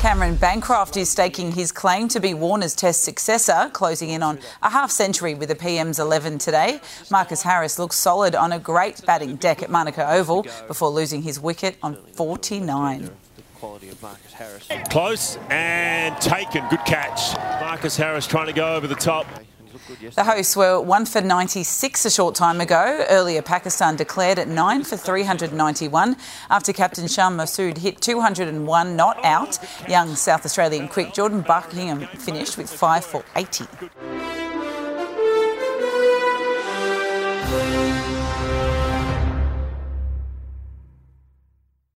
Cameron Bancroft is staking his claim to be Warner's Test successor, closing in on a half century with the PM's 11 today. Marcus Harris looks solid on a great batting deck at Manuka Oval before losing his wicket on 49. Close and taken. Good catch. Marcus Harris trying to go over the top. The hosts were 1 for 96 a short time ago. Earlier, Pakistan declared at 9 for 391 after captain Shan Masood hit 201 not out. Young South Australian quick Jordan Buckingham finished with 5 for 80.